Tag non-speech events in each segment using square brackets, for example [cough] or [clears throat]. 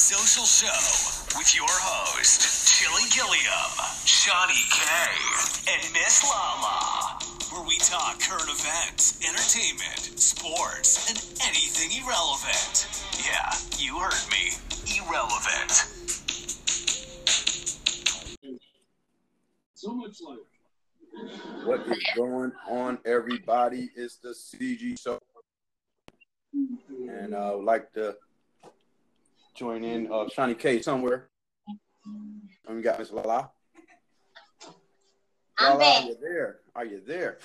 Social Show with your host, Chilly Guilliam, Shani K, and Miss Lala, where we talk current events, entertainment, sports, and anything irrelevant. Yeah, you heard me. Irrelevant. So much life. What is going on, everybody? It's the CG Show. And I would like to join in uh, Shani K somewhere. And we got Miss Lala. I'm Lala, back. Are you there? Are you there?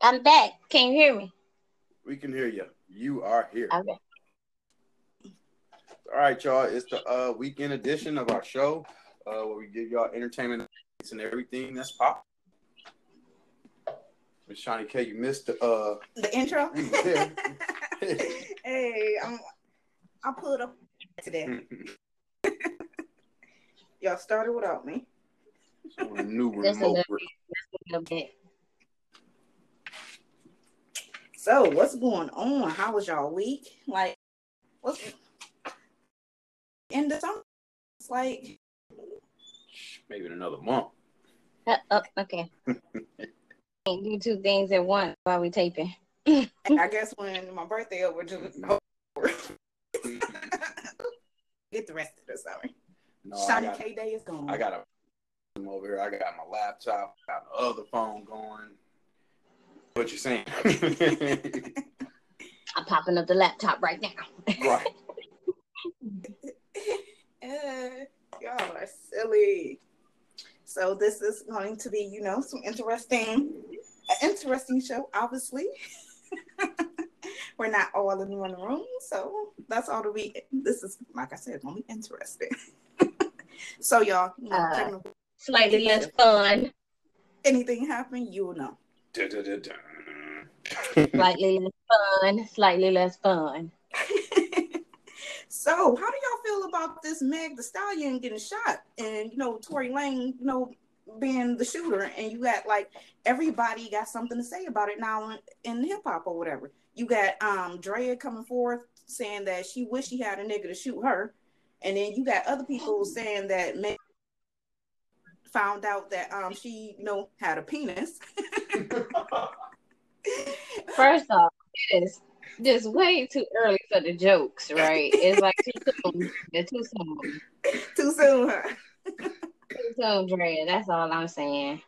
I'm back. Can you hear me? We can hear you. You are here. Okay. All right, y'all. It's the uh, weekend edition of our show uh, where we give y'all entertainment and everything that's pop. Miss Shani K, you missed the uh, The intro. [laughs] Hey, I'm. I pulled up today. [laughs] Y'all started without me. on a new Just remote. little, a little bit. So, what's going on? How was y'all week? Like, what's in the summer? It's like, Maybe in another month. Uh, oh, okay. [laughs] Can't do two things at once while we taping. I guess when my birthday over, just get the rest of the summer. No, Shiny K Day is gone. I got a I'm over here. I got my laptop, got the other phone going. What you saying? [laughs] I'm popping up the laptop right now. right. [laughs] Uh, y'all are silly. So this is going to be, you know, some interesting, an interesting show. Obviously, we're not all in one room, so that's all to be. This is, like I said, going to be interesting. [laughs] so y'all, you know, Uh. technical- Slightly less fun. anything happen, you will know. Slightly less fun. Slightly less fun. [laughs] so, how do y'all feel about this Meg the Stallion getting shot, and you know Tory Lanez, you know, being the shooter, and you got like everybody got something to say about it now in, in hip hop or whatever. You got um Drea coming forth saying that she wish she had a nigga to shoot her, and then you got other people saying that Meg found out that um she you know had a penis. [laughs] First off, it is just way too early for the jokes, right? It's like too soon. They're too soon. Too soon, huh? Too soon, Dre. That's all I'm saying.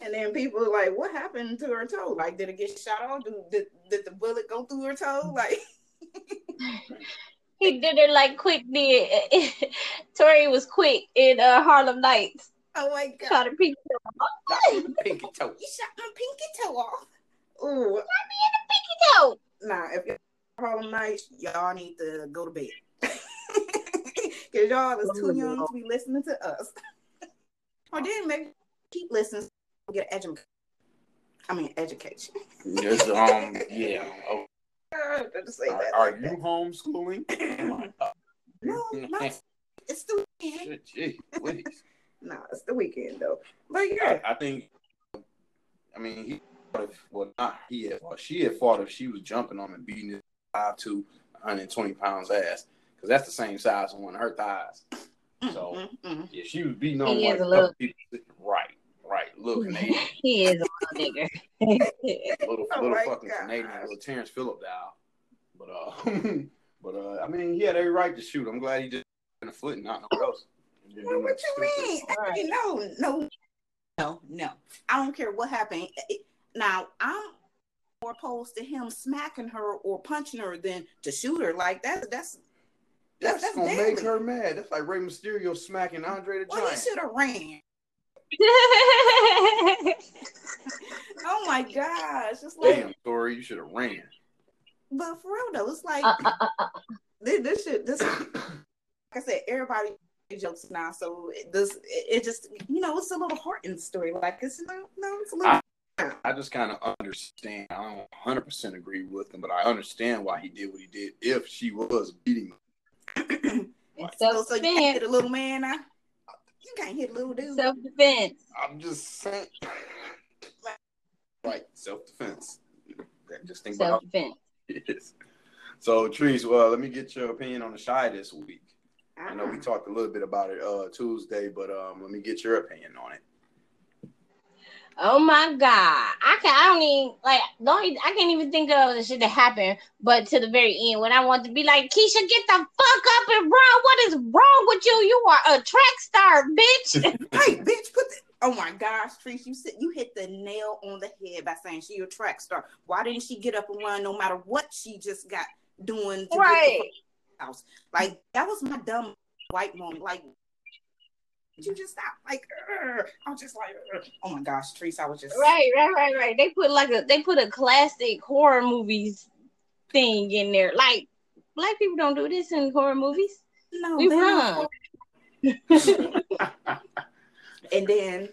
And then people are like, what happened to her toe? Like, did it get shot off? Did, did, did the bullet go through her toe? Like, [laughs] He did it like quick did. [laughs] Tori was quick in uh, Harlem Nights. oh my God. Shot a pinky [laughs] Pinky toe. You shot my pinky toe off. Ooh, toe. nah, if you're Harlem Nights, y'all need to go to bed. Because y'all is too young to be listening to us. or then maybe keep listening get an education. I mean, education. Yes, um, yeah. [laughs] Oh, just say are, that. are like you that. homeschooling? [laughs] No, not, it's the weekend. Shit, gee, please. [laughs] No, it's the weekend though. But yeah, I, I think. I mean, he. If, well, not he had fought. She had fought if she was jumping on and beating his five to 120 pounds ass, because that's the same size on one of her thighs. So Mm, mm, mm. yeah, she was beating on He one is a the little- people. Right, right. Look, [laughs] and they He is a little nigger. [laughs] little Oh little fucking gosh. Canadian, little Terrence Phillip dial. But uh, [laughs] but uh, I mean, he had every right to shoot. I'm glad he just in the foot and not nowhere else. He didn't do Well, what you mean? stupid. Hey, no, no, no, no. I don't care what happened. Now I'm more opposed to him smacking her or punching her than to shoot her. Like that. That's That's, That's gonna deadly. make her mad. That's like Rey Mysterio smacking Andre the well, he Giant. should have ran. Oh my gosh, it's like, Damn, Tori, you should have ran. but for real though, it's like Uh, uh, uh, uh. this, this shit. This, like I said, everybody jokes now, so it, this it, it just you know it's a little heart in story. Like it's no, no, it's a little. I just kind of understand. I don't 100 percent agree with him, but I understand why he did what he did. If she was beating him, [clears throat] It's so, so you can't self-defense. hit a little man now. You can't hit a little dude. Self-defense. I'm just saying. Right, self defense. Just think about Self-defense. how it is. So, Trees, well, let me get your opinion on the Chi this week. I know we talked a little bit about it uh Tuesday, but um, let me get your opinion on it. Oh my god, I can I don't even like don't even, I can't even think of the shit that happened. But to the very end, when I want to be like Keisha, get the fuck up and run. What is wrong with you? You are a track star, bitch. [laughs] Hey, bitch, put the Oh my gosh, Trish, you said you hit the nail on the head by saying she a track star. Why didn't she get up and run no matter what she just got doing to right. house? Like that was my dumb white moment. Like you just stop. Like. I'm just like, oh my gosh, Trish, I was just Right, right, right, right. They put like a they put a classic horror movies thing in there. Like black people don't do this in horror movies. No, We run. [laughs] And then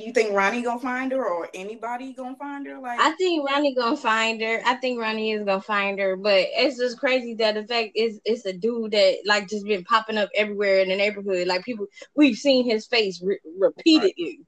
you think Ronnie gonna find her or anybody gonna find her? Like I think Ronnie gonna find her. I think Ronnie is gonna find her, but it's just crazy that the fact is it's a dude that like just been popping up everywhere in the neighborhood. Like people, we've seen his face re- repeatedly.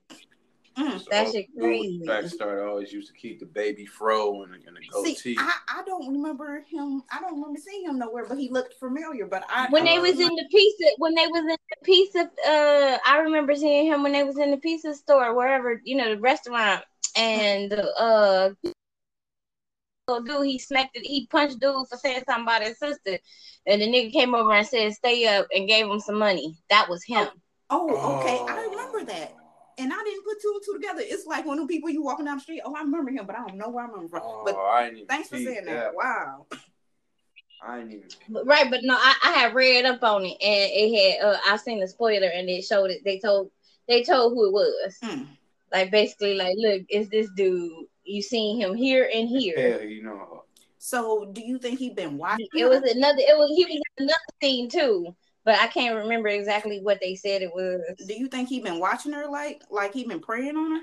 Mm. That So, shit crazy. Track star always used to keep the baby fro and, and the goatee. See, I, I don't remember him. I don't remember seeing him nowhere, but he looked familiar. But I When they I- was in the pizza, when they was in the pizza, uh, I remember seeing him when they was in the pizza store, wherever you know the restaurant, and uh, little dude he smacked it, he punched dude for saying something about his sister, and the nigga came over and said stay up and gave him some money. That was him. Oh, okay. I remember that. And I didn't put two and two together. It's like one of the people you walking down the street. Oh, I remember him, but I don't know where I remember from. Oh, but I didn't thanks for saying that. Wow. I didn't even. But, right, but no, I, I had read up on it, and it had uh, I seen the spoiler, and it showed it. They told they told who it was. Hmm. Like basically, like look, it's this dude. You seen him here and here. Hell, you know. So, do you think he been watching? It was another. It was he was in another scene too, but I can't remember exactly what they said it was. Do you think he been watching her like like he been praying on her?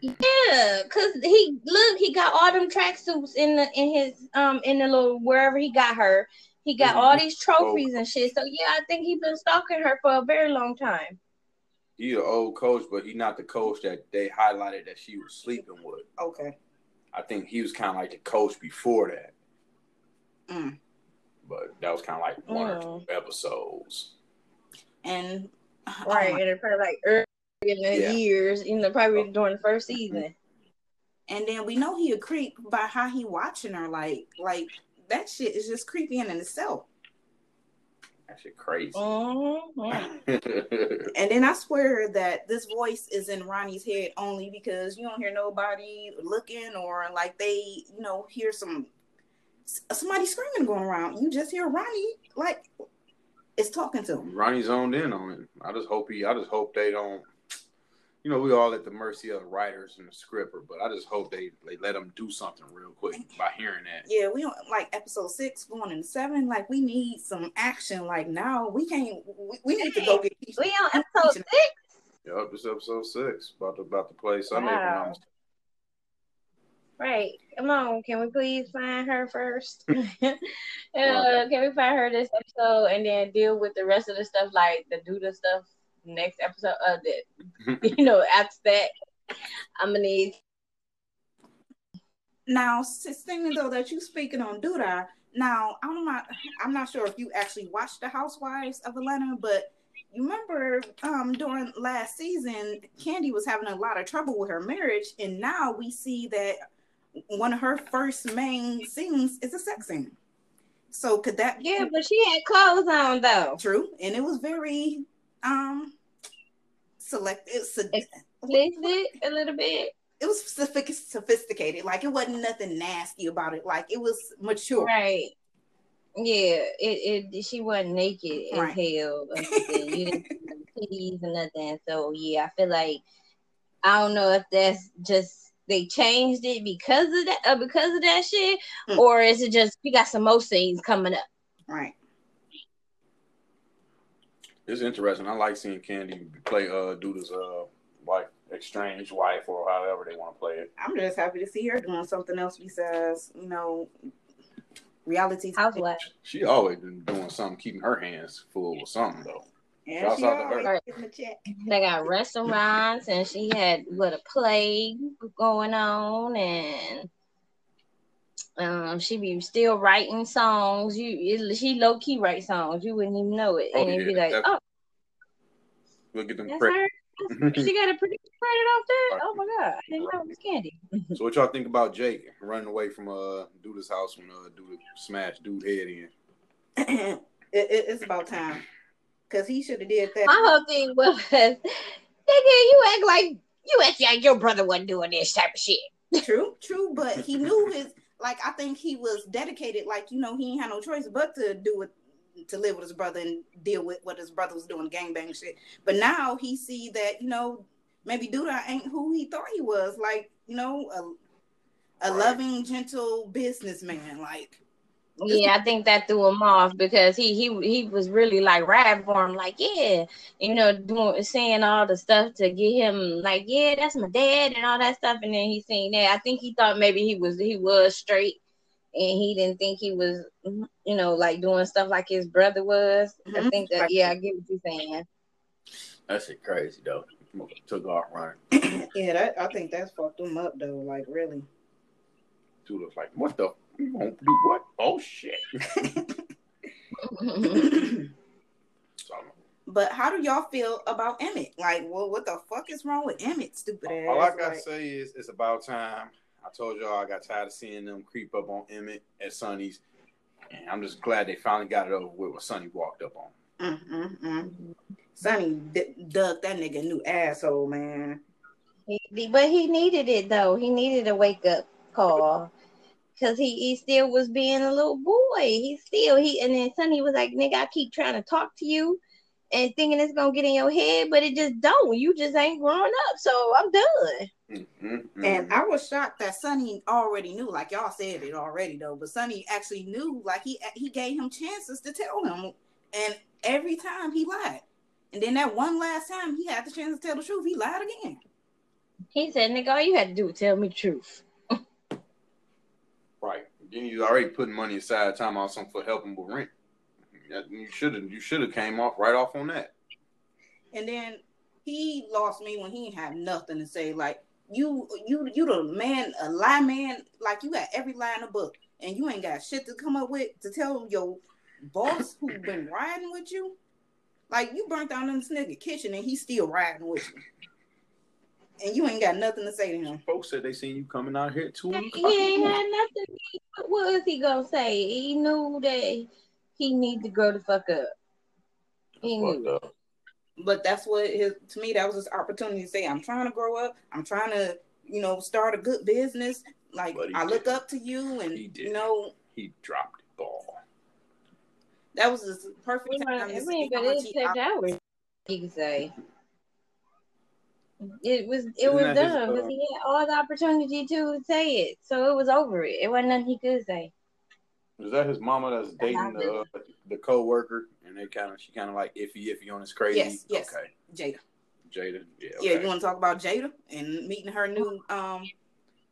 Yeah, cause he look, he got all them tracksuits in the in his um in the little wherever he got her. He got all these trophies and shit. So yeah, I think he been stalking her for a very long time. He an old coach, but he not the coach that they highlighted that she was sleeping with. Okay. I think he was kind of like the coach before that, Mm. But that was kind of like one or Mm. two episodes. And oh Right, my- and it probably like early in the Yeah. years, you know, probably during the first season. and then we know he a creep by how he watching her. Like like that shit is just creepy in itself. That shit crazy. Mhm. [laughs] And then I swear that this voice is in Ronnie's head only because you don't hear nobody looking or like they, you know, hear some somebody screaming going around. You just hear Ronnie like it's talking to him. Ronnie zoned in on it. I just hope he. I just hope they don't. You know, we all at the mercy of the writers and the scripter, but I just hope they they let them do something real quick by hearing that. Yeah, we don't like episode six going into seven. Like we need some action. Like now we can't. We, we need to go get. We on episode six. Yep, it's episode six. About to about to play Sunday. if I'm Wow. Not mistaken. Right. Come on. Can we please find her first? [laughs] [laughs] uh, can we find her this episode and then deal with the rest of the stuff like the do the stuff next episode? Uh, that [laughs] you know after that, I'm gonna need. Now, thing though that you speaking on Douda. Now, I'm not. I'm not sure if you actually watched The Housewives of Atlanta, but you remember um, during last season, Kandi was having a lot of trouble with her marriage, and now we see that one of her first main scenes is a sex scene. So could that Yeah, but she had clothes on though. true? And it was very um select. It, was- Explicit a little bit. it was sophisticated. Like it wasn't nothing nasty about it. Like it was mature. Right. Yeah, it, it she wasn't naked as Right. hell. [laughs] you didn't see titties or nothing. So yeah, I feel like I don't know if that's just they changed it because of that uh, because of that shit, Mm. or is it just we got some more scenes coming up? Right. It's interesting. I like seeing Kandi play uh Douda's uh wife, estranged wife, or however they want to play it. I'm just happy to see her doing something else besides, you know, reality. Housewife. She always been doing something, keeping her hands full with something though. Yeah, Shouts she out to her. always the check. They got restaurants, and she had what a plague going on, and Um, she be still writing songs. You, it, she low key write songs. You wouldn't even know it, Oh, and it'd be like, definitely. oh, Look at them. that's cra- her. That's- [laughs] she got a producer credit off that. Oh my god, I didn't know it was Kandi. [laughs] So what y'all think about Jake running away from uh Douda's house when uh Douda smashed dude head in? [clears throat] it, it- it's about time because he should have did that. My whole thing was, [laughs] nigga, you act like you act like your brother wasn't doing this type of shit. True, [laughs] true, but he knew his like I think he was dedicated, like, you know, he ain't had no choice but to do it to live with his brother and deal with what his brother was doing, gangbang shit. But now he see that, you know, maybe Douda ain't who he thought he was, like, you know, a a Right. loving, gentle businessman. Like Yeah, I think that threw him off because he he he was really like riding for him, like yeah, you know, doing saying all the stuff to get him like yeah, that's my dad and all that stuff, and then he seen that. I think he thought maybe he was he was straight, and he didn't think he was, you know, like doing stuff like his brother was. I Mhm. think that yeah, I get what you're saying. That shit crazy though. Took off running. Yeah, that I think that's fucked him up though, like really. Dude was like, what the? You won't do what? Oh shit. So, [laughs] but how do y'all feel about Emmett? Like, well, what the fuck is wrong with Emmett, stupid ass? all I gotta Like, say is it's about time. I told y'all I got tired of seeing them creep up on Emmett at Sonny's. And I'm just glad they finally got it over with when Sonny walked up on. him. mm, mm, mm. Sonny d- dug that nigga new asshole, man. He- but he needed it though. He needed a wake up call because he, he still was being a little boy. He still he and then Sonny was like, "Nigga, I keep trying to talk to you and thinking it's gonna get in your head, but it just don't. You just ain't growing up, so I'm done." Mm, mm, mm. And I was shocked that Sonny already knew, like y'all said it already though, but Sonny actually knew, like he he gave him chances to tell him, and every time he lied. And then that one last time he had the chance to tell the truth, he lied again. He said, "Nigga, all you had to do was tell me the truth." Then you already putting money aside, time out some for helping with rent. You should have. You should have came off right off on that. And then he lost me when he have nothing to say. Like you, you, you the man, a lie man. Like you got every lie in the book, and you ain't got shit to come up with to tell your boss who been riding with you. Like you burnt down in this nigga kitchen, and he's still riding with you, and you ain't got nothing to say to him. Folks said they seen you coming out here too. He ain't had nothing. What was he gonna say? He knew that he need to grow the fuck up. He knew. But that's what his to me that was his opportunity to say, I'm trying to grow up. I'm trying to, you know, start a good business. Like I look didn't. up to you, and He you didn't. know He dropped the ball. that was his perfect Well, time. I to mean, say how but much it he- took hours. You could say it was it Isn't was done because he had all the opportunity to say it, so it was over. It it wasn't nothing he could say. Is that his mama that's dating the uh, the co-worker and they kind of she kind of like iffy iffy on his crazy? Yes, yes. Okay, Jada. Jada. Yeah. Yeah, you want to talk about Jada and meeting her new um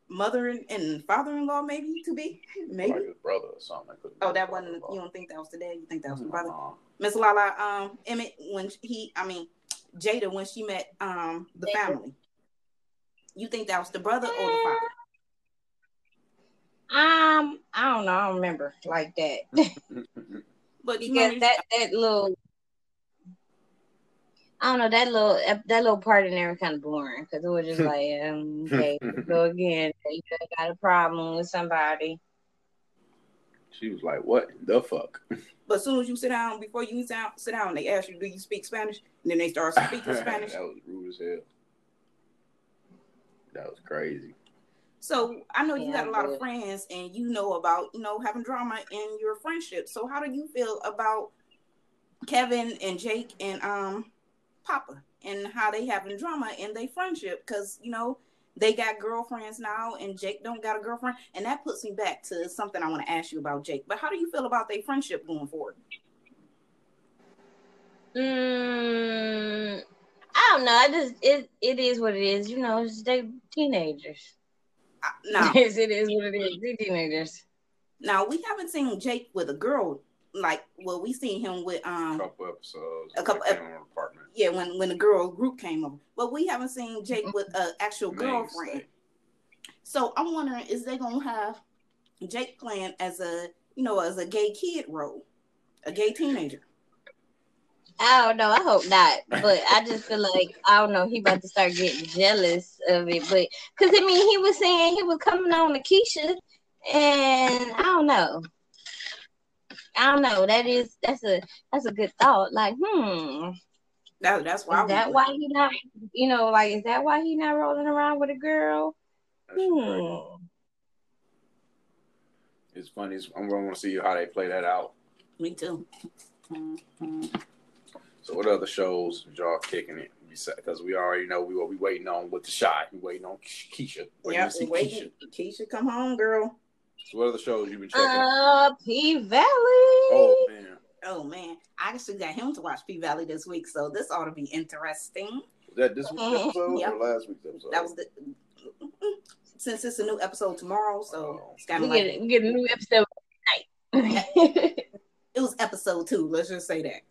mother and- and father-in-law, maybe to be, maybe. Like his brother or something. That could've Oh, been that wasn't. brother-in-law. You don't think that was today? You think that was the brother? Miss Lala, um, Emmett when he, I mean, Jada when she met um the Jada. family. You think that was the brother or the father? Um, I don't know. I don't remember like that [laughs] But because remember, that that little. I don't know that little that little part in there was kind of boring because it was just [laughs] like um, okay [laughs] go again you got a problem with somebody she was like, "What the fuck?" But as soon as you sit down, before you sit down, sit down, they ask you, "Do you speak Spanish?" And then they start [laughs] speaking Spanish. that was rude as hell. That was crazy. So I know you Yeah, got a lot of friends, and you know about you know having drama in your friendship. So how do you feel about Kevin and Jake and um Papa and how they having drama in their friendship? Because you know they got girlfriends now, and Jake don't got a girlfriend, and that puts me back to something I want to ask you about Jake. But how do you feel about their friendship going forward? Mm, I don't know. I just it it is what it is. You know, it's they teenagers. Uh, Now, yes, it is what it is. They teenagers. now we haven't seen Jake with a girl like well we seen him with A um couple episodes. A couple when they came on apartment. yeah when when the girl group came over, but we haven't seen Jake with an actual girlfriend. So I'm wondering, is they gonna have Jake playing as a you know as a gay kid role, a gay teenager. I don't know. I hope not. But I just feel like I don't know. He about to start getting jealous of it. But because I mean, he was saying he was coming on to Keisha, and I don't know. I don't know. That is that's a that's a good thought. Like, hmm, That, that's why. I is that would- why he not? You know, like is that why he not rolling around with a girl? That's. Hmm. It's funny. It's, I'm going to see how they play that out. Me too. Mhm. So, what other shows is y'all kicking it? Because we already know we what we waiting on with the shot. We waiting on Keisha. Waiting Yep, to see waiting. Keisha. Keisha, come home, girl. So, what other shows you been checking? Uh, P Valley. oh man, Oh man, I actually got him to watch P Valley this week, so this ought to be interesting. was that this week's Mhm. episode Yep. or last week's episode? That was the since it's a new episode tomorrow, so Oh. it's kind we of like get we get a new episode tonight. [laughs] it was episode two. Let's just say that.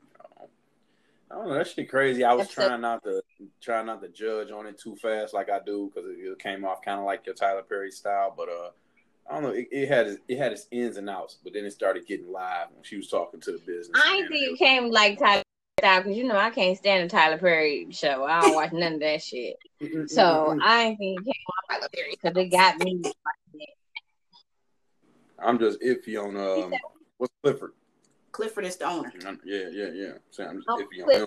I don't know. That shit crazy. I was Episode- trying not to trying not to judge on it too fast, like I do, because it, it came off kind of like your Tyler Perry style. But uh, I don't know. It, it had its, it had its ins and outs, but then it started getting live when she was talking to the business. I ain't think it came like Tyler style because you know I can't stand the Tyler Perry show. I don't watch none of that shit. So I ain't think it came Tyler Perry. because it got me. I'm just iffy on um, what's Clifford? Clifford is the owner. Yeah, yeah, yeah. So I'm just Oh, iffy on him.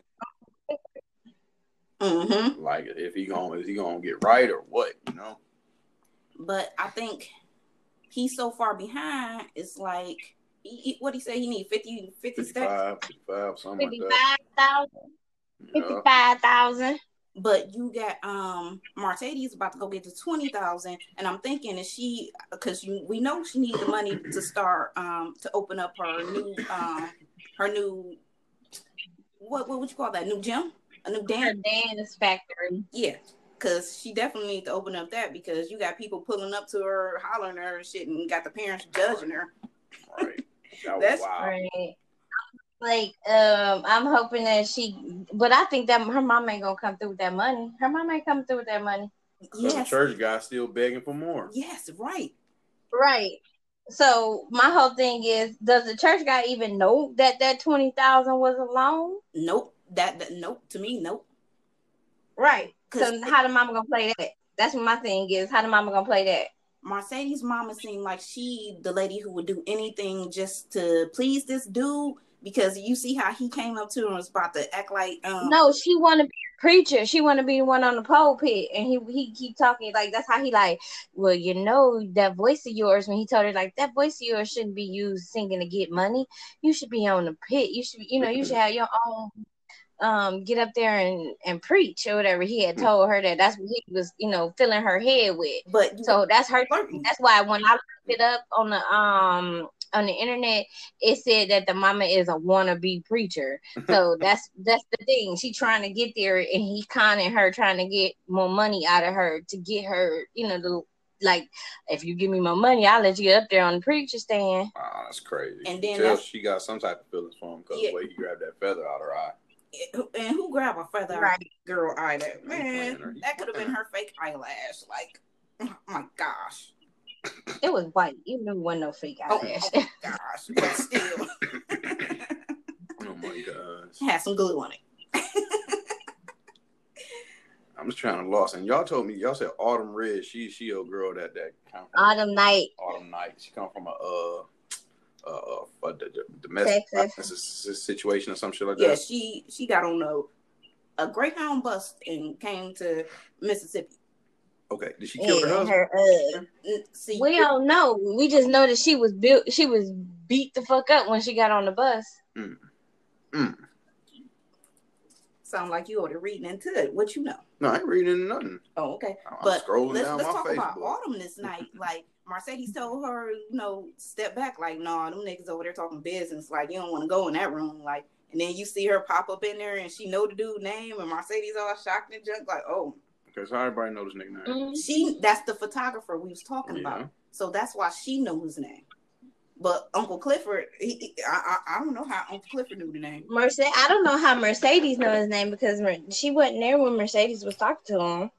Mm-hmm. Like, if he gonna is he gonna get right or what? You know? But I think he's so far behind. It's like he, he- what he say? He need 50, 50 steps. 55, 55, something like that. five thousand. Yeah. Fifty five thousand. But you got um Mercedes about to go get to twenty thousand, and I'm thinking is she because we know she needs the money to start um to open up her new um her new what what would you call that new gym a new dance dance factory. yeah because she definitely need to open up that because you got people pulling up to her hollering at her and shit and got the parents judging her Right. That That's wild. Right. Like, um, I'm hoping that she, but I think that her mom ain't gonna come through with that money. Her mom ain't coming through with that money. So the church guy still begging for more. yes right Right. So my whole thing is, does the church guy even know that that twenty thousand was a loan? nope that, that nope to me nope Right. 'Cause So how the mama gonna play that? That's what my thing is. How the mama gonna play that? Mercedes' mama seemed like she the lady who would do anything just to please this dude because you see how he came up to her and was about to act like um No, she want to be a preacher. She want to be the one on the pulpit, and he he keep talking like that's how he like. Well, you know that voice of yours. When he told her like that voice of yours shouldn't be used singing to get money. You should be on the pit. You should you know you should [clears throat] have your own. Um, get up there and and preach or whatever. He had told her that that's what he was you know filling her head with. but So that's her. Flirting. That's why when I looked it up on the um on the internet, it said that the mama is a wannabe preacher. So [laughs] that's that's the thing. She trying to get there, and he conning her, trying to get more money out of her to get her, you know, the like if you give me more money, I'll let you get up there on the preacher stand. Wow, that's crazy. And And then then tell that's- she got some type of feelings for him because Yeah. the way he grabbed that feather out of her eye. And who grabbed a feather Right. girl eye that He playing her. man that could have been her fake eyelash like oh [laughs] my gosh It was white. You knew it wasn't no fake oh, eyelash. oh my [laughs] gosh but still [laughs] Oh my gosh. had some glue on it I'm just trying to lost. And y'all told me y'all said Autumn Red. She she a girl that that come from Autumn night. Autumn Night. She come from a uh uh, uh a d- d- domestic Texas. violence s- s- situation or some shit like yeah that. she she got on a a greyhound bus and came to mississippi Okay. Did she kill her And husband? her uh see We don't know. We just know that she was built. She was beat the fuck up when she got on the bus. Mm. sound like you ought to reading into it what you know No, I ain't reading nothing. oh okay I'm But scrolling let's, down let's my talk Facebook. about Autumn this night. [laughs] Like Mercedes told her, you know, step back. Like, no, nah, them niggas over there talking business. Like, you don't want to go in that room. Like, and then you see her pop up in there, and she know the dude name, and Mercedes all shocked and junk. Like, oh, Okay, so everybody knows this nigga name. Mm. she that's the photographer we was talking Yeah. about. So that's why she know his name. But Uncle Clifford, he, he- I, I, I don't know how Uncle Clifford knew the name. Mercedes. I don't know how Mercedes know his name because she wasn't there when Mercedes was talking to him.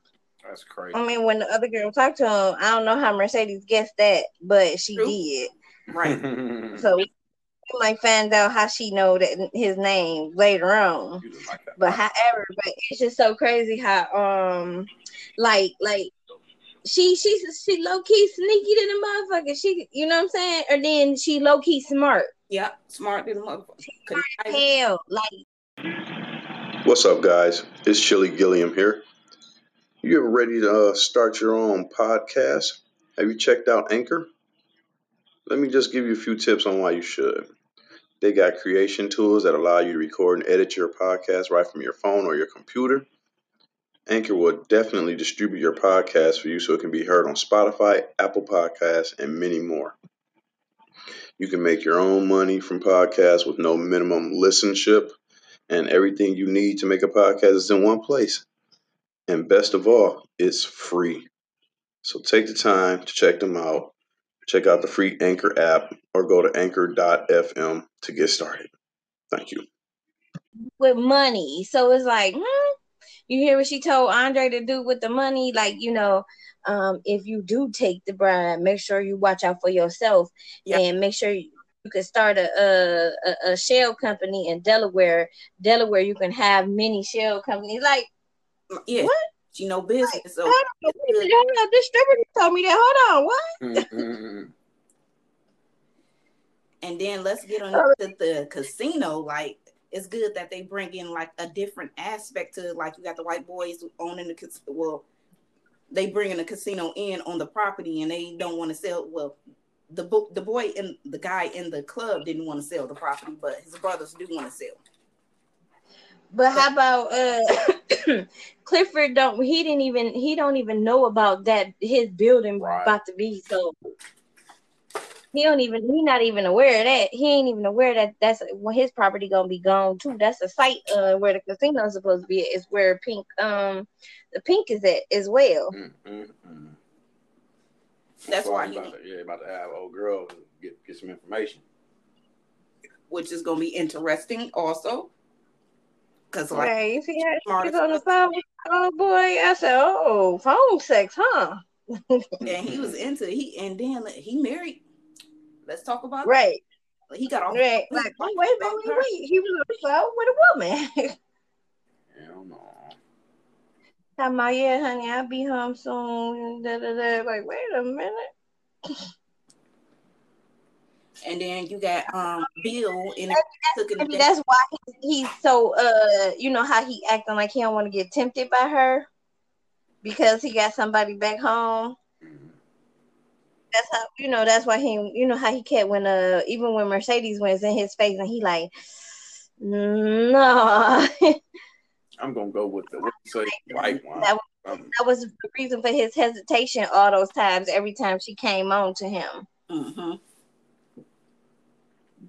That's crazy. I mean, when the other girl talked to him, I don't know how Mercedes guessed that, but she True. did. Right. [laughs] So we might find out how she know that his name later on. Like. But however, but it's just so crazy how um like like she she's she low key sneaky to the motherfucker. She you know what I'm saying? Or then she low key smart. Yep. Smart little motherfucker. Hell, like What's up, guys? It's Chilly Guilliam here. You ever ready to uh, start your own podcast? Have you checked out Anchor? Let me just give you a few tips on why you should. They got creation tools that allow you to record and edit your podcast right from your phone or your computer. Anchor will definitely distribute your podcast for you so it can be heard on Spotify, Apple Podcasts, and many more. You can make your own money from podcasts with no minimum listenership and everything you need to make a podcast is in one place. And best of all, it's free. So take the time to check them out. Check out the free Anchor app or go to anchor.fm to get started. Thank you. with money. So it's like, hmm, you hear what she told Andre to do with the money? Like, you know, um, if you do take the bribe, make sure you watch out for yourself Yeah. and make sure you, you could start a, a a- a shell company in Delaware. Delaware, you can have many shell companies. Like, Yeah. What? She know business. So hold on, hold on, this stripper told me that. Hold on, what? Mhm. and then let's get on [laughs] to the casino. Like it's good that they bring in like a different aspect to like you got the white boys owning the cas- well, they bringing the casino in on the property and they don't want to sell. Well, the the boy and the guy in the club didn't want to sell the property, but his brothers do want to sell. But how about uh [coughs] Clifford don't he didn't even he don't even know about that his building Right. about to be so he don't even he not even aware of that. He ain't even aware that that's when his property gonna be gone too. That's the site uh where the casino is supposed to be at, is where pink um the pink is at as well. Mm, mm, mm. That's why I'm he- about to, yeah, about to have old girl get get some information. which is going to be interesting also. Because like Right, you see how smart she's on the phone oh boy. I said, Oh, phone sex, huh? and he was into he and then he married. Let's talk about Right, that. He got off. right. Like, oh wait, wait, wait, wait. He was on the phone with a woman. Hell no. Talking about, yeah, honey, I'll be home soon. Da, da, da. Like, wait a minute. And then you got um Bill in took in Maybe the that's why he, he's so, uh, you know, how he acting like he don't want to get tempted by her because he got somebody back home. That's how, you know, that's why he, you know, how he kept when, uh, even when Mercedes was in his face and he like, no. [laughs] I'm gonna go with the say, white one. That Um, that was the reason for his hesitation all those times every time she came on to him. hmm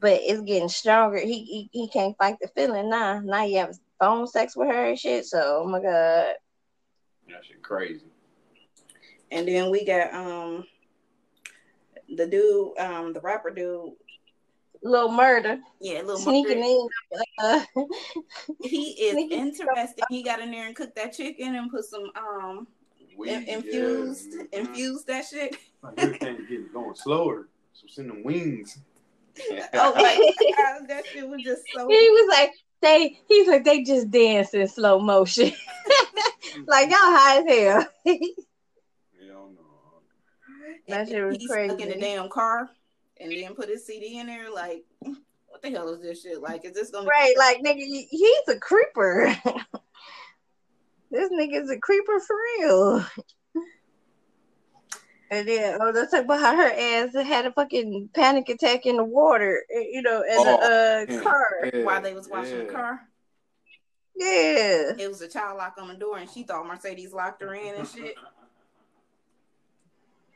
but it's getting stronger. He he, he can't fight the feeling now. Now you have phone sex with her and shit. So oh my god. that shit crazy. And then we got um the dude, um, the rapper dude. Little Murda. Yeah, little Sneaking Murray. in. Uh, [laughs] He is interesting. He got in there and cooked that chicken and put some um Weed, infused yeah. infused that shit. Like everything getting going slower. So send them wings. [laughs] Oh my um, god, that shit was just so he was like, they he's like they just dance in slow motion. [laughs] like y'all high as hell. Hell no. That shit was he stuck in the damn car and then put his CD in there. Like, what the hell is this shit? Like, is this gonna right, like nigga, he's a creeper. [laughs] this nigga's a creeper for real. And then, oh, let's talk about how her ass had a fucking panic attack in the water, eh, you know, in the uh, car. Yeah, while they was washing the car? Yeah. It was a child lock on the door, and she thought Mercedes locked her in and shit.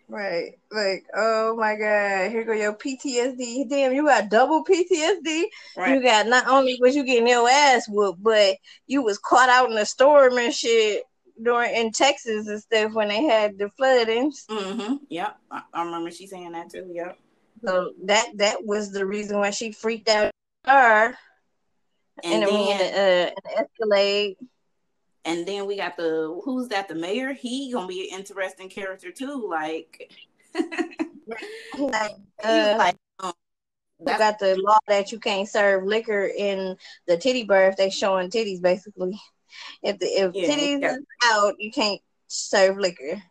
Right. Like, oh my God, here go your PTSD. Damn, you got double PTSD. You got not only was you getting your ass whooped, but you was caught out in a storm and shit during in Texas and stuff when they had the floodings. Mm-hmm. Yep. I, I remember she saying that too. Yep. So that that was the reason why she freaked out. Her And and, then uh, an Escalade. And then we got the who's that? The mayor. He gonna be an interesting character too. Like, [laughs] like, [laughs] uh, like, um, we got the law that you can't serve liquor in the titty bar if they showing titties basically. If the if Yeah, titties yeah. out, you can't serve liquor.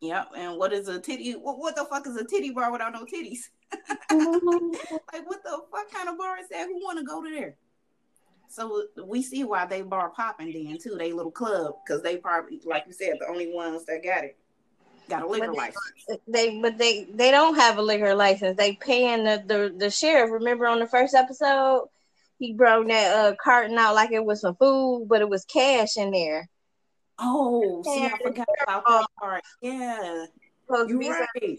Yep. And what is a titty? What, what the fuck is a titty bar without no titties? Mm-hmm. [laughs] like, what the fuck kind of bar is that? Who want to go to there? So we see why they bar popping then too. They little club because they probably, like you said, the only ones that got it got a liquor But they- license. they but they they don't have a liquor license. They paying the the, the sheriff. Remember on the first episode, he brought that uh carton out like it was some food, but it was cash in there. Oh, see, I forgot about that part. Yeah, you're right.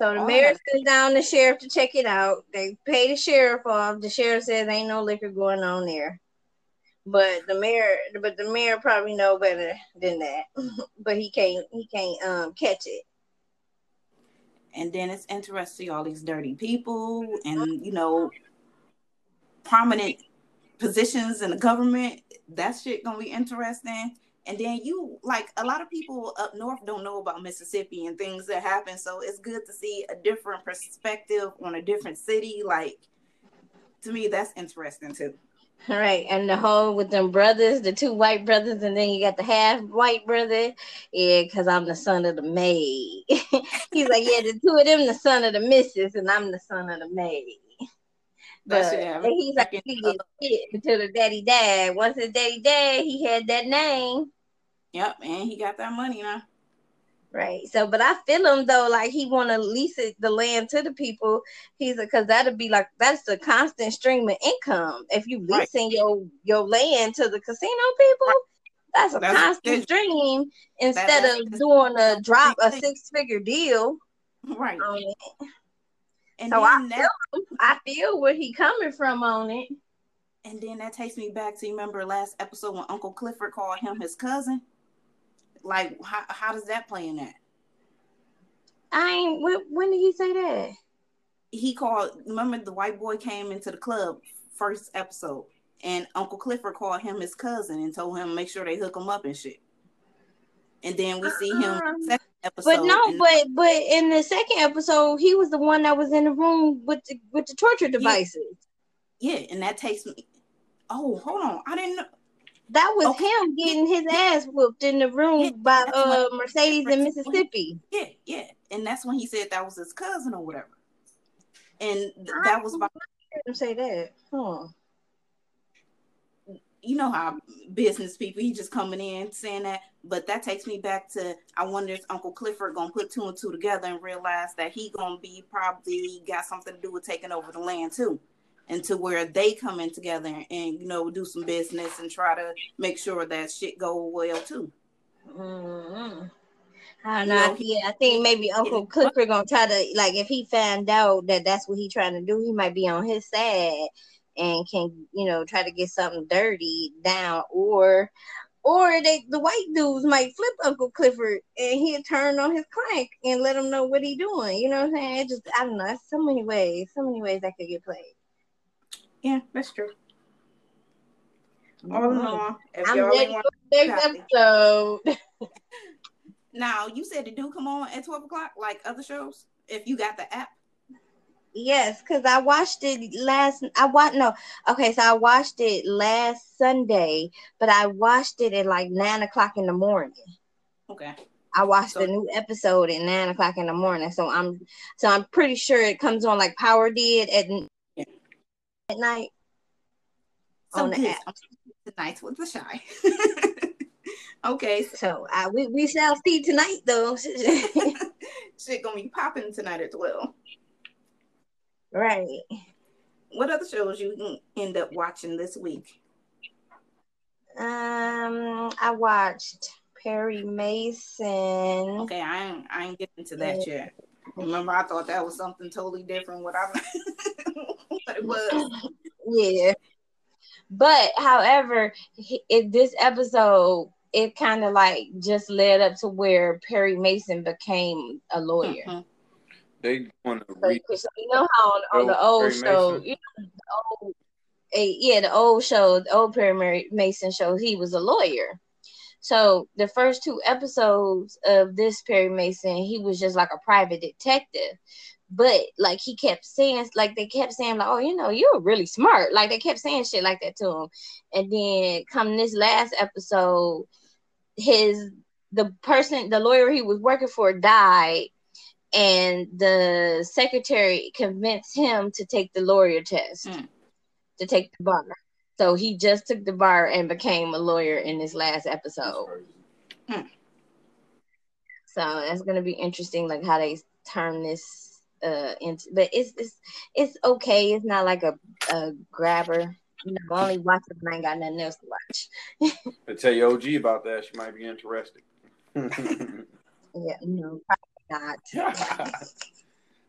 So the Oh, mayor sends down the sheriff to check it out. They pay the sheriff off. The sheriff says ain't no liquor going on there. But the mayor, but the mayor probably know better than that. [laughs] but he can't, he can't um catch it. And then it's interesting all these dirty people mm-hmm. and you know prominent positions in the government. That shit gonna be interesting. And then you like a lot of people up north don't know about Mississippi and things that happen. So it's good to see a different perspective on a different city. Like to me, that's interesting too. All right, and the whole with them brothers, the two white brothers, and then you got the half white brother. Yeah, because I'm the son of the maid. [laughs] He's like, yeah, the two of them, the son of the missus, and I'm the son of the maid. But shit have and he's like, he uh, get shit until the daddy died. Once his daddy died, he had that name. Yep, and he got that money now. Right. So, but I feel him though, like he want to lease it, the land to the people. He's because that'd be like that's the constant stream of income. If you Right. leasing your your land to the casino people, Right. that's a That's- constant that's- stream instead that's- of doing a drop a six figure deal. Right. And So I that I feel where he coming from on it. and then that takes me back to you remember last episode when Uncle Clifford called him his cousin? Like how how does that play in that? I ain't. When, when did he say that? He called remember the white boy came into the club first episode and Uncle Clifford called him his cousin and told him make sure they hook him up and shit. And then we see him Um, second episode. But no, but but in the second episode, he was the one that was in the room with the with the torture devices. yeah, and that takes me. Oh, hold on, I didn't know. That was Okay. him getting his ass whooped in the room Yeah, by uh Mercedes in Mississippi. Yeah, yeah, and that's when he said that was his cousin or whatever. And th- that was about I didn't say that. Huh. you know how business people he just coming in saying that but that takes me back to i wonder if uncle clifford gonna put two and two together and realize that he gonna be probably got something to do with taking over the land too and to where they come in together and you know do some business and try to make sure that shit go well too Mm-hmm. I don't You know. know, I, think- I think maybe Uncle Clifford gonna try to like if he found out that that's what he trying to do, he might be on his side and can you know try to get something dirty down or or they the white dudes might flip Uncle Clifford and he'll turn on his client and let him know what he doing. You know what I'm saying? It just I don't know. So many ways, so many ways that could get played. Yeah that's true all in Mhm. all if I'm y'all ready for want the next episode. [laughs] now you said it do come on at 12 o'clock like other shows if you got the app Yes, because I watched it last. I watched no. Okay, so I watched it last Sunday, but I watched it at like nine o'clock in the morning. okay I watched So- the new episode at nine o'clock in the morning. So I'm so I'm pretty sure it comes on like Power did at, Yeah. At night. On the app. tonight's with the Chi [laughs] okay So I we, we shall see tonight though. [laughs] shit gonna be popping tonight at 12 right. what other shows you end up watching this week Um, I watched Perry Mason. okay i ain't i ain't getting to that yet remember i thought that was something totally different what i [laughs] what it was Yeah. But however, he- in this episode, it kind of like just led up to where Perry Mason became a lawyer. Mhm. They want to So, read. 'cause you know how on, on the Oh, old Perry show, Mason. you know, the old yeah, the old show, the old Perry Mason show, he was a lawyer. So the first two episodes of this Perry Mason, he was just like a private detective. But like he kept saying, like they kept saying, like, oh, you know, you're really smart. Like they kept saying shit like that to him. And then come this last episode, his the person, the lawyer he was working for died, and the secretary convinced him to take the lawyer test, Mm. to take the bar. So he just took the bar and became a lawyer in this last episode. crazy. So that's gonna be interesting, like how they turn this uh into. But it's it's it's okay. It's not like a, a grabber. You know, only watch it when I ain't got nothing else to watch. [laughs] I tell your OG about that. She might be interested. [laughs] Yeah, no, probably not. [laughs]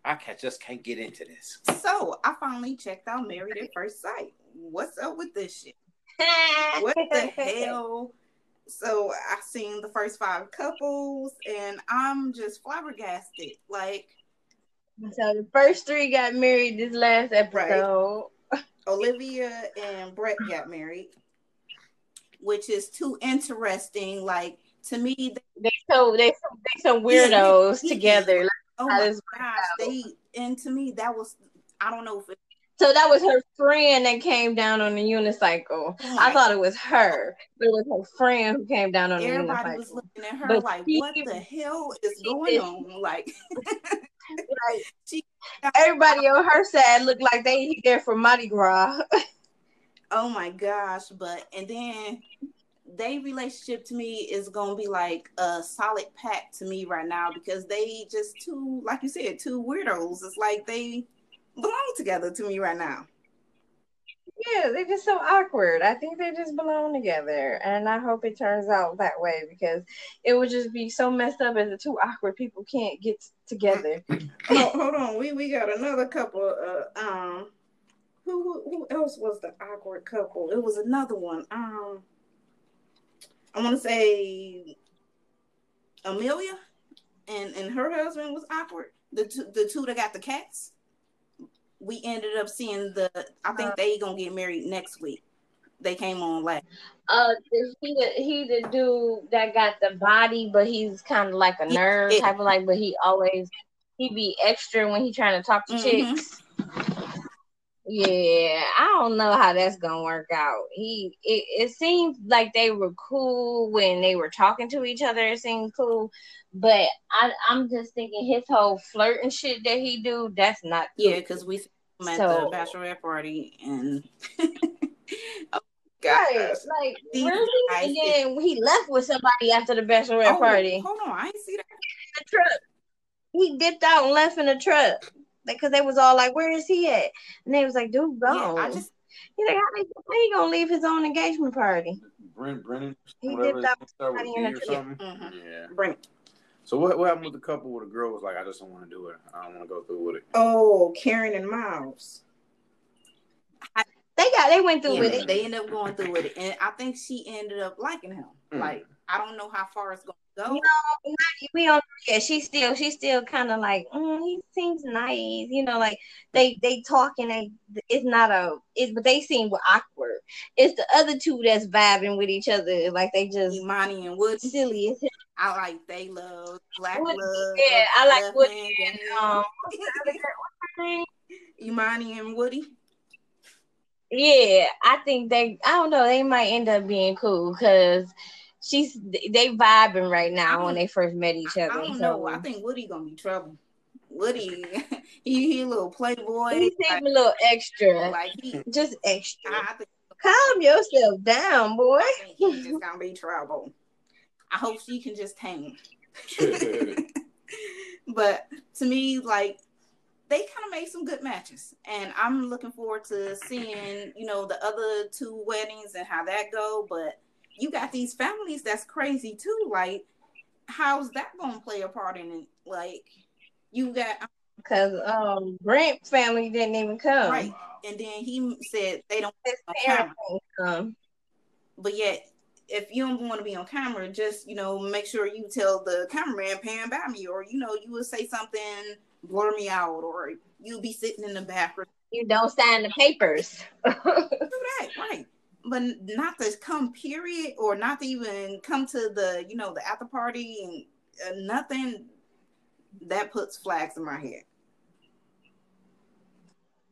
I can, just can't get into this. So I finally checked out Married at First Sight. What's up with this shit? What the hell? So I seen the first five couples, and I'm just flabbergasted. Like So the first three got married this last episode. Olivia and Brett got married, which is too interesting. Like to me, they, They so they some they some weirdos Yeah, together. Like, oh my gosh, they and to me that was I don't know if it, So that was her friend that came down on the unicycle. Oh I thought it was her, but it was her friend who came down on the unicycle. everybody was looking at her But like, she- what the hell is going did- on? Like, [laughs] Like, She- everybody on her side looked like they there for Mardi Gras. oh my gosh! But and then they relationship to me is gonna be like a solid pack to me right now because they just two, like you said, two weirdos. It's like they belong together to me right now. yeah, they're just so awkward. I think they just belong together, and I hope it turns out that way because it would just be so messed up if the two awkward people can't get together. [clears throat] hold, hold on, we we got another couple. Uh, um, who, who who else was the awkward couple? It was another one. Um, I want to say Amelia and and her husband was awkward. The two, the two that got the cats. We ended up seeing the. I think they gonna get married next week. They came on last. Uh, he the he the dude that got the body, but he's kind of like a nerd yeah. type of like, but he always he be extra when he trying to talk to Mhm. chicks. Yeah, I don't know how that's gonna work out. He it, it seemed like they were cool when they were talking to each other. It seemed cool, but I I'm just thinking his whole flirting shit that he do. That's not Yeah, because we met at So- the bachelorette party and. [laughs] [laughs] oh, Right, like These really, guys and is- then he left with somebody after the bachelorette Oh, party. Hold on, I see that. In the truck. He dipped out and left in the truck because they was all like, "Where is he at?" And they was like, "Dude, Yeah, gone." I just He's like, "How he, he gonna leave his own engagement party?" Brent Brennan, He whatever dipped out his start with uh, somebody in B a or tree. something. Mhm. Yeah. bring it. So what, what They got they went through Yeah, with they, it. they ended up going through with it, and I think she ended up liking him. Mm. Like I don't know how far it's gonna go. No, we don't. Yeah, she's still she's still kind of like mm, he seems nice, you know. Like they they talk and They it's not a it, but they seem awkward. It's the other two that's vibing with each other. Like they just Imani and Woody. silly as hell. I like they love black Woody, love. yeah, I like Left Woody and um, what's the other [laughs] girl- what's her name? Imani and Woody. Yeah, I think they. I don't know. They might end up being cool because she's they vibing right now don't- when they first met each other. I don't so. know. I think Woody gonna be trouble. Woody, [laughs] he he a little playboy. he like, seems a little extra, like he, just extra. I, I think Calm yourself down, boy. He's just gonna be trouble. I hope she can just tame. [laughs] [laughs] but to me, like they kind of made some good matches, and I'm looking forward to seeing you know the other two weddings and how that go. But you got these families that's crazy too. Like, how's that gonna play a part in it? Like, you got Cause um Brent family didn't even come. right, and then he said they don't His on parents camera. didn't come. But yet, if you don't want to be on camera, just you know, make sure you tell the cameraman pan by me, or you know, you would say something, blur me out, or you be sitting in the bathroom. You don't sign the papers. [laughs] Do that, right. But not to come period or not to even come to the, you know, the after party and uh, nothing that puts flags in my head.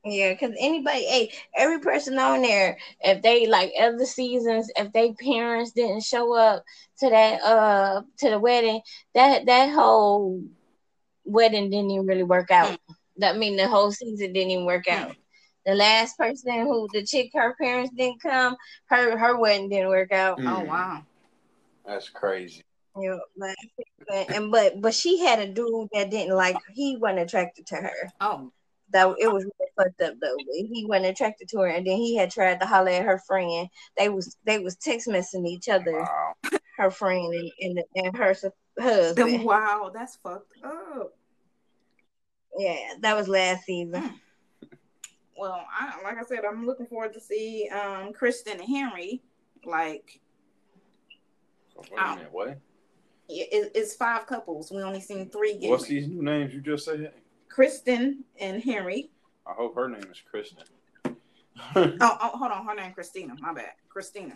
Yeah, because anybody, hey, every person on there, if they like other seasons, if they parents didn't show up to that uh to the wedding, that that whole wedding didn't even really work out. That I mean the whole season didn't even work out. The last person who the chick her parents didn't come, her her wedding didn't work out. Mm. Oh wow. That's crazy. Yeah, but, but and but but she had a dude that didn't like he wasn't attracted to her. Oh, that it was really fucked up though. He wasn't attracted to her, and then he had tried to holler at her friend. They was they was text messaging each other, Wow. her friend and and, and her su- husband. wow, that's fucked up. Yeah, that was last season. Well, I, like I said, I'm looking forward to see um Kristen and Henry. Like, So wait a minute, what? it, it's five couples. We only seen three. Get What's these new names you just said? Kristen and Henry. I hope her name is Kristen. Oh, [laughs] oh, hold on, her name Christina. My bad, Christina.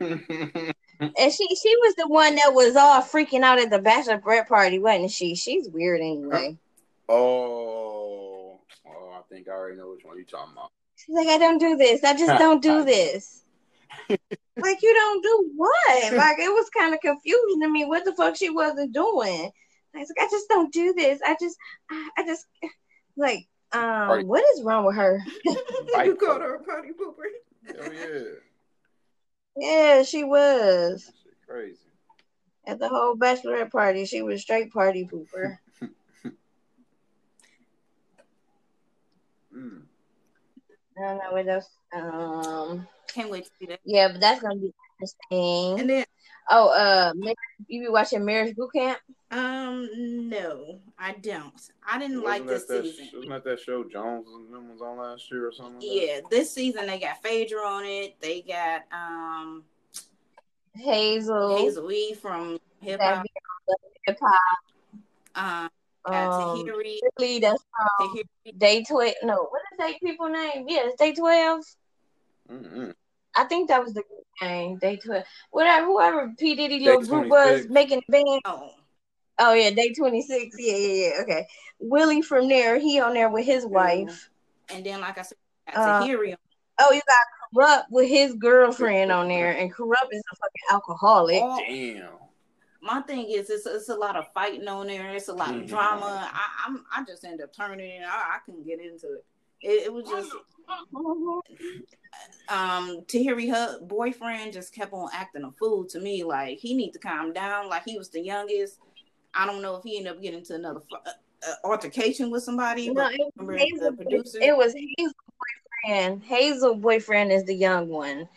[laughs] And she she was the one that was all freaking out at the bachelorette party, wasn't she? She's weird anyway. oh, oh, I think I already know which one you're talking about. She's like, I don't do this. I just don't do [laughs] this. like you don't do what? Like it was kind of confusing to me what the fuck she wasn't doing. I was like, I just don't do this. I just, I, I just, like, um, Party. what is wrong with her? [laughs] You called her a party pooper. Hell yeah. Yeah, she was That crazy. at the whole bachelorette party. She was straight party pooper. [laughs] Mm. I don't know what else. Um, Can't wait to see that. yeah, but that's gonna be interesting. And then, Oh, uh, you be watching Marriage Boot Camp? um, no, I don't. I didn't like Wasn't this that that, season. wasn't that that show Jones and them was on last year or something? Like that? Yeah, this season they got Phaedra on it. They got um Hazel, Hazel E from Hip that Hop. be on hip hop. Um, got Um, Tahiry. Really, that's um, Tahiry. day twelve. No, what is that people name? Yeah, it's day twelve. Mm-mm. I think that was the group name. Day twelve. Whatever, whoever P Diddy little group was making the band. Oh, Oh yeah, day twenty six. Yeah, yeah, yeah. Okay. Willie from there, he on there with his wife. and then like I said, got Uh, Tahiry. Oh, you got Kurupt with his girlfriend on there, and Kurupt is a fucking alcoholic. All- Damn. my thing is it's, it's a lot of fighting on there. It's a lot of Mhm. drama. I, I'm I just end up turning it. I, I couldn't get into it. It, it was just [laughs] um Tahiry her boyfriend just kept on acting a fool to me. Like he need to calm down. Like he was the youngest. I don't know if he ended up getting into another fu- uh, uh, altercation with somebody. No, but it was Hazel, producer. it was Hazel boyfriend. Hazel boyfriend is the young one.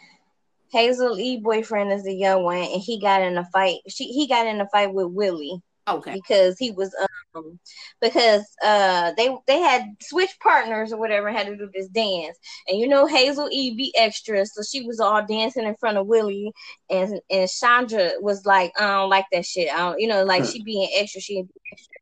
Hazel E boyfriend is the young one, and he got in a fight. She he got in a fight with Willie okay. because he was um because uh they they had switched partners or whatever had to do this dance. And you know Hazel E be extra so she was all dancing in front of Willie. And and Chandra was like I don't like that shit. I don't you know like she being extra she be extra.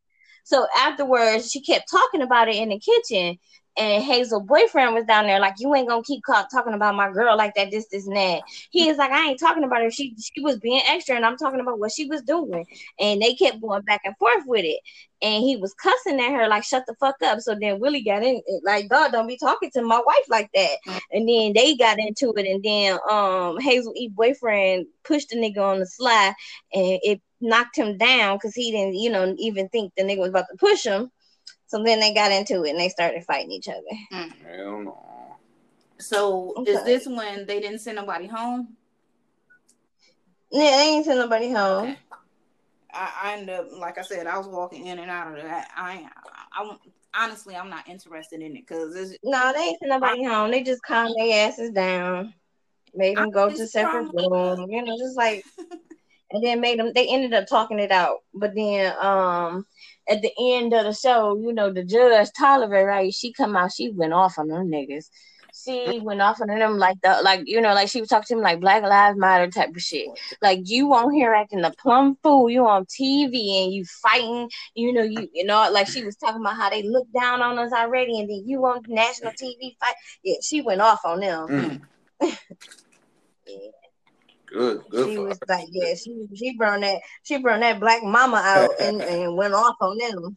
So afterwards she kept talking about it in the kitchen and Hazel boyfriend was down there like you ain't gonna keep talking about my girl like that this this and that he is like I ain't talking about her she she was being extra and I'm talking about what she was doing and they kept going back and forth with it. And he was cussing at her like, "Shut the fuck up." So then Willie got in, like, "God, don't be talking to my wife like that." And then they got into it, and then um Hazel E boyfriend pushed the nigga on the slide, and it knocked him down because he didn't, you know, even think the nigga was about to push him. So then they got into it and they started fighting each other. Hell no. So is this when they didn't send nobody home? Yeah, they ain't send nobody home. Okay. I, I ended up, like I said, I was walking in and out of that. I, I, I honestly, I'm not interested in it because No, they ain't send nobody home. They just calmed their asses down, made them go to separate rooms, you know, just like, [laughs] and then made them. They ended up talking it out, but then, um, at the end of the show, you know, the judge Tolliver, right? She come out, she went off on them niggas. she went off on them like the like you know like she was talking to him like Black Lives Matter type of shit. Like you on here acting a plum fool. You on TV and you fighting. You know you you know like she was talking about how they look down on us already, and then you on national TV fight. Yeah, she went off on them. Mm. [laughs] Yeah. Good, good She was her. like, yeah, she she brought that she brought that black mama out [laughs] and, and went off on them.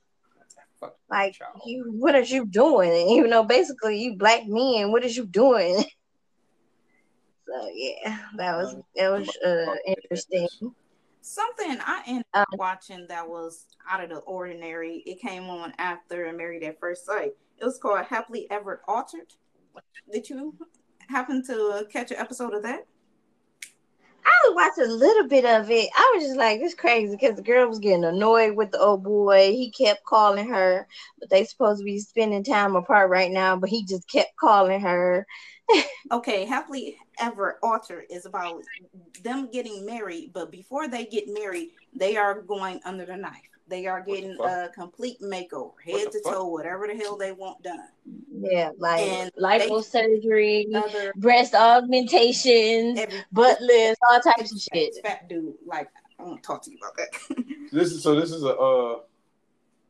Like child. you, what are you doing? And, you know, basically, you black men, what is you doing? [laughs] So yeah, that was that was uh, interesting. Something I ended Um, up watching that was out of the ordinary. It came on after Married at First Sight. It was called Happily Ever Altered. Did you happen to catch an episode of that? I watched a little bit of it. I was just like, this crazy because the girl was getting annoyed with the old boy. He kept calling her, but they supposed to be spending time apart right now. But he just kept calling her. [laughs] Okay, Happily Ever Altered is about them getting married, but before they get married, they are going under the knife. They are getting fuck? a complete makeover, head the to fuck? toe, whatever the hell they want done. Yeah, like And liposurgery, Other breast augmentations, every butt lifts, all types of shit. fat, fat dude. Like I want to talk to you about that. [laughs] This is so. This is a, uh,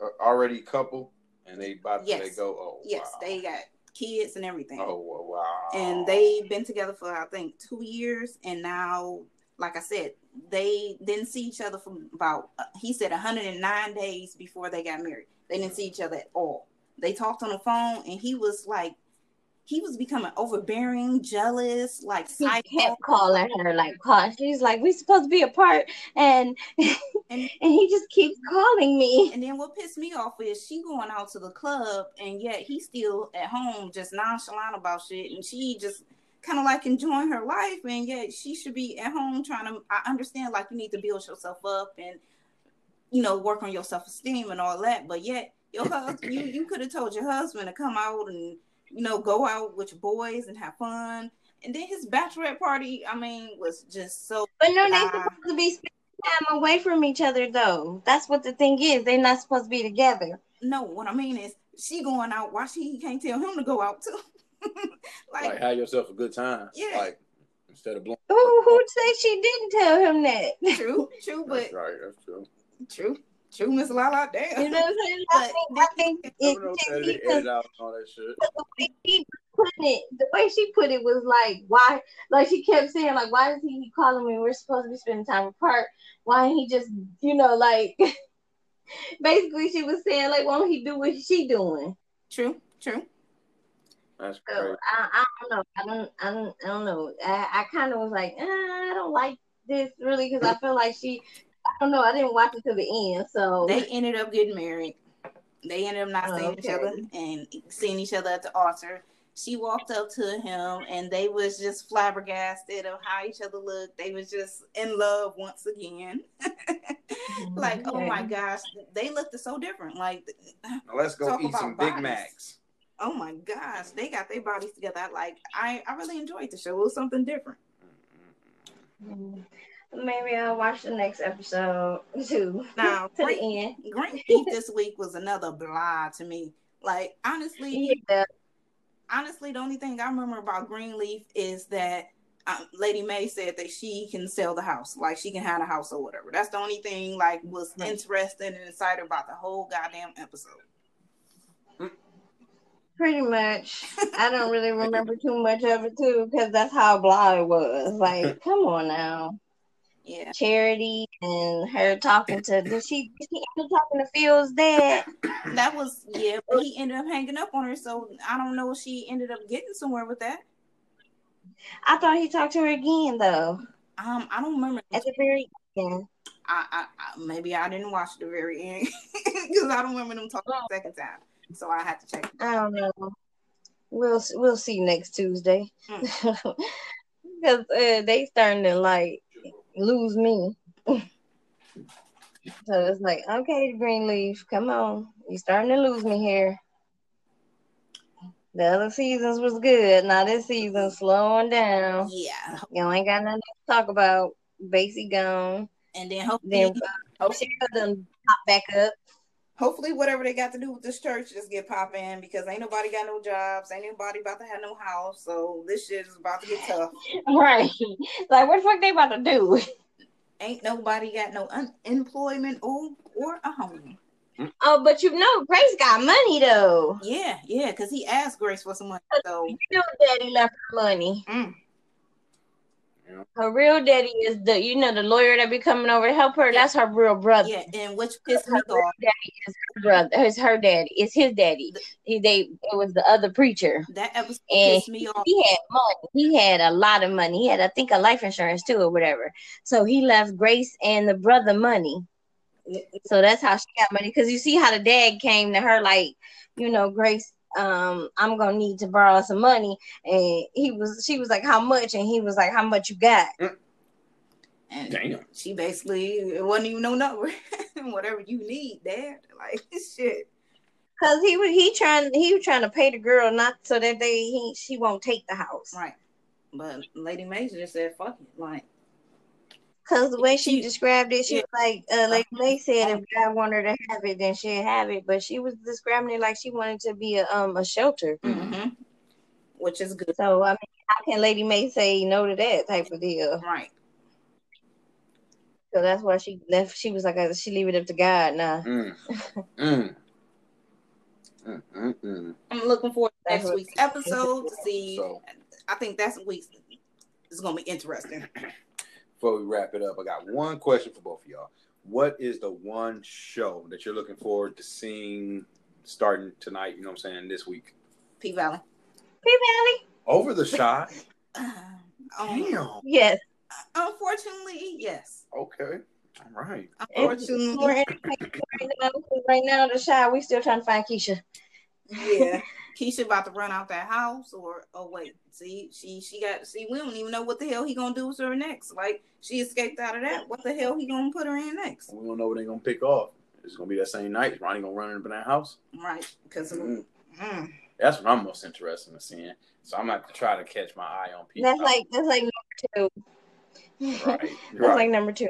a already couple, and they about Yes. they go. Oh, yes, wow. they got kids and everything. Oh wow. wow. and they've been together for I think two years, and now, like I said, they didn't see each other for about uh, he said 109 days before they got married. They didn't see each other at all. They talked on the phone, and he was like, he was becoming overbearing, jealous, like He psycho. kept calling her like, call. She's like, we supposed to be apart, and [laughs] And- and he just keeps calling me. And then what pissed me off is she going out to the club, and yet he's still at home, just nonchalant about shit, and she just kind of like enjoying her life, and yet she should be at home trying to. I understand like you need to build yourself up and you know work on your self esteem and all that, but yet your [laughs] husband, you you could have told your husband to come out and you know go out with your boys and have fun. And then his bachelorette party, I mean, was just so But no, they supposed to be spending time away from each other, though. That's what the thing is. They're not supposed to be together. no. What I mean is, she going out. Why she can't tell him to go out too? [laughs] like, like have yourself a good time. Yeah. Like instead of blowing. Who who say she didn't tell him that? true, [laughs] true, but That's right. That's true. true, true, Miss Lala. Damn. You know what I'm saying? I But think, I think it, Never know she- that they because edit out and all that shit. the way she put it, the way she put it was like, why? Like she kept saying, like, why is he calling me? We're supposed to be spending time apart. Why ain't he just, you know, like, [laughs] basically she was saying, like, why don't he do what she doing? True, true. That's So crazy. I, I don't know. I don't, I don't, I don't know. I, I kind of was like, eh, I don't like this really because I feel like she, I don't know. I didn't watch it to the end, so They ended up getting married. They ended up not Oh, seeing each other and seeing each other at the altar. She walked up to him and they was just flabbergasted of how each other looked. They was just in love once again. [laughs] like, oh my gosh, they looked so different. Like, Now let's go eat about some Big. Macs. Oh my gosh, they got their bodies together. I like, I, I really enjoyed the show. It was something different. Mm. Maybe I'll watch the next episode too. Now, [laughs] to great- the end. Greenleaf [laughs] this week was another blah to me. Like honestly, Yeah. honestly, the only thing I remember about Greenleaf is that um, Lady Mae said that she can sell the house, like she can have a house or whatever. That's the only thing like was interesting and excited about the whole goddamn episode. Pretty much. I don't [laughs] really remember too much of it too, because that's how blah it was. Like, [laughs] come on now. Yeah, Charity and her talking to did she did she end up talking to Phil's dad? [coughs] that was yeah. But he ended up hanging up on her, so I don't know if she ended up getting somewhere with that. I thought he talked to her again though. Um, I don't remember. At the very end. I, I, I maybe I didn't watch the very end [laughs] because I don't remember them talking the second time. So I had to check. I don't know. We'll we'll see next Tuesday. [laughs] Mm. Because uh, they starting to like lose me. [laughs] so it's like, okay, Greenleaf, come on. You starting to lose me here. The other seasons was good. Now this season slowing down. Yeah, Y'all ain't got nothing to talk about. Basically gone. and then hopefully, Then uh, done pop back up. Hopefully whatever they got to do with this church just get popping because ain't nobody got no jobs, ain't nobody about to have no house, so this shit is about to get tough. [laughs] Right. Like what the fuck they about to do? Ain't nobody got no unemployment or or a home. Oh, but you know Grace got money though. Yeah, yeah, because he asked Grace for some money. So You know daddy left her money. mm, Her real daddy is the you know the lawyer that be coming over to help her. That's her real brother. yeah, and which pissed me Her real off. daddy is her brother. It's her daddy. It's his daddy. He they it was the other preacher. That episode And pissed me off. he had money. He had a lot of money. He had, I think, a life insurance too, or whatever. So he left Grace and the brother money. So that's how she got money. Because you see how the dad came to her, like, you know, Grace, um, I'm gonna need to borrow some money, and he was, she was like, how much? And he was like, how much you got? And Damn. she basically it wasn't even no number. [laughs] Whatever you need, Dad. [laughs] Like shit. Because he was, he trying, he was trying to pay the girl not so that they, he, she won't take the house. Right. But Lady Major just said, fuck it. Like, Because the way she She- described it, she yeah. was like, uh, like Mae said, if God wanted her to have it, then she'd have it. But she was describing it like she wanted to be a um a shelter. mhm. which is good. So I mean, how can Lady Mae say no to that type of deal? Right. So that's why she left. She was like, uh, she leave it up to God now. Mm. Mm. Mm, mm, mm. I'm looking forward to next week's episode to see. So I think that's week's. It's gonna be interesting. Before we wrap it up, I got one question for both of y'all. What is the one show that you're looking forward to seeing starting tonight? You know what I'm saying? This week. P Valley. P Valley? Over the shot. Um, Damn. Yes. unfortunately, yes. Okay. All right. Unfortunately, right Right now, the Chi, we still trying to find Keisha. yeah. Keisha about to run out that house, or oh wait, see, she she got see. We don't even know what the hell he gonna do with her next. Like she escaped out of that. What the hell he gonna put her in next? We don't know what they're gonna pick off. It's gonna be that same night. Ronnie gonna run into that house. Right? Because Mm. mm, That's what I'm most interested in seeing. So I'm gonna to try to catch my eye on people. That's like that's like number two. right. [laughs] That's right. like number two.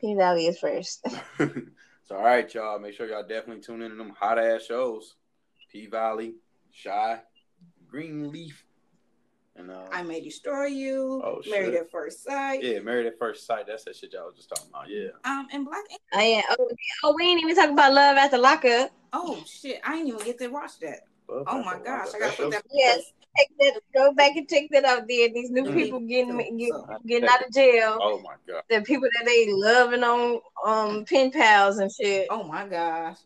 P Valley is first. [laughs] so all right, y'all. Make sure y'all definitely tune in to them hot ass shows. P Valley, Chi, Greenleaf, and uh, I may destroy you. Oh, Married shit. at first sight. yeah, Married at First Sight. That's that shit y'all was just talking about. Yeah. Um, and Black. Ink- Oh yeah. Oh, oh, we ain't even talking about love after lockup. Oh shit! I didn't even get to watch that. Oh my gosh! I gotta put that. Yes. Take that. Go back and take that out there. These new Mhm. people getting get, getting out of jail. Oh my god. The people that they loving on um pen pals and shit. Oh my gosh!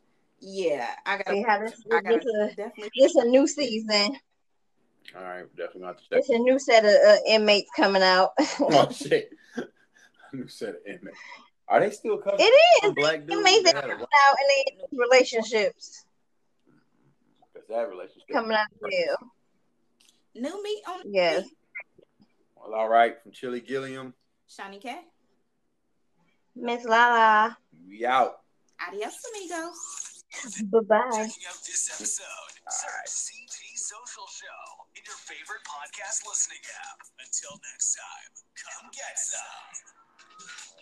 Yeah, I gotta. See how this, I gotta this, a, definitely. a new season. All right, definitely not to have to check. It's a new set of uh, inmates coming out. [laughs] Oh shit. A [laughs] new set of inmates. Are they still covered? It is. Black dudes Inmates that that coming out and they relationships Because that relationship. coming out of jail. New meat on Yes. plate. Well, all right. From Chilly Guilliam, Shani K. Miss Lala. we out. Adios, amigos. Bye bye. Checking out this episode. Search Alright. CT Social Show in your favorite podcast listening app. Until next time, come get some.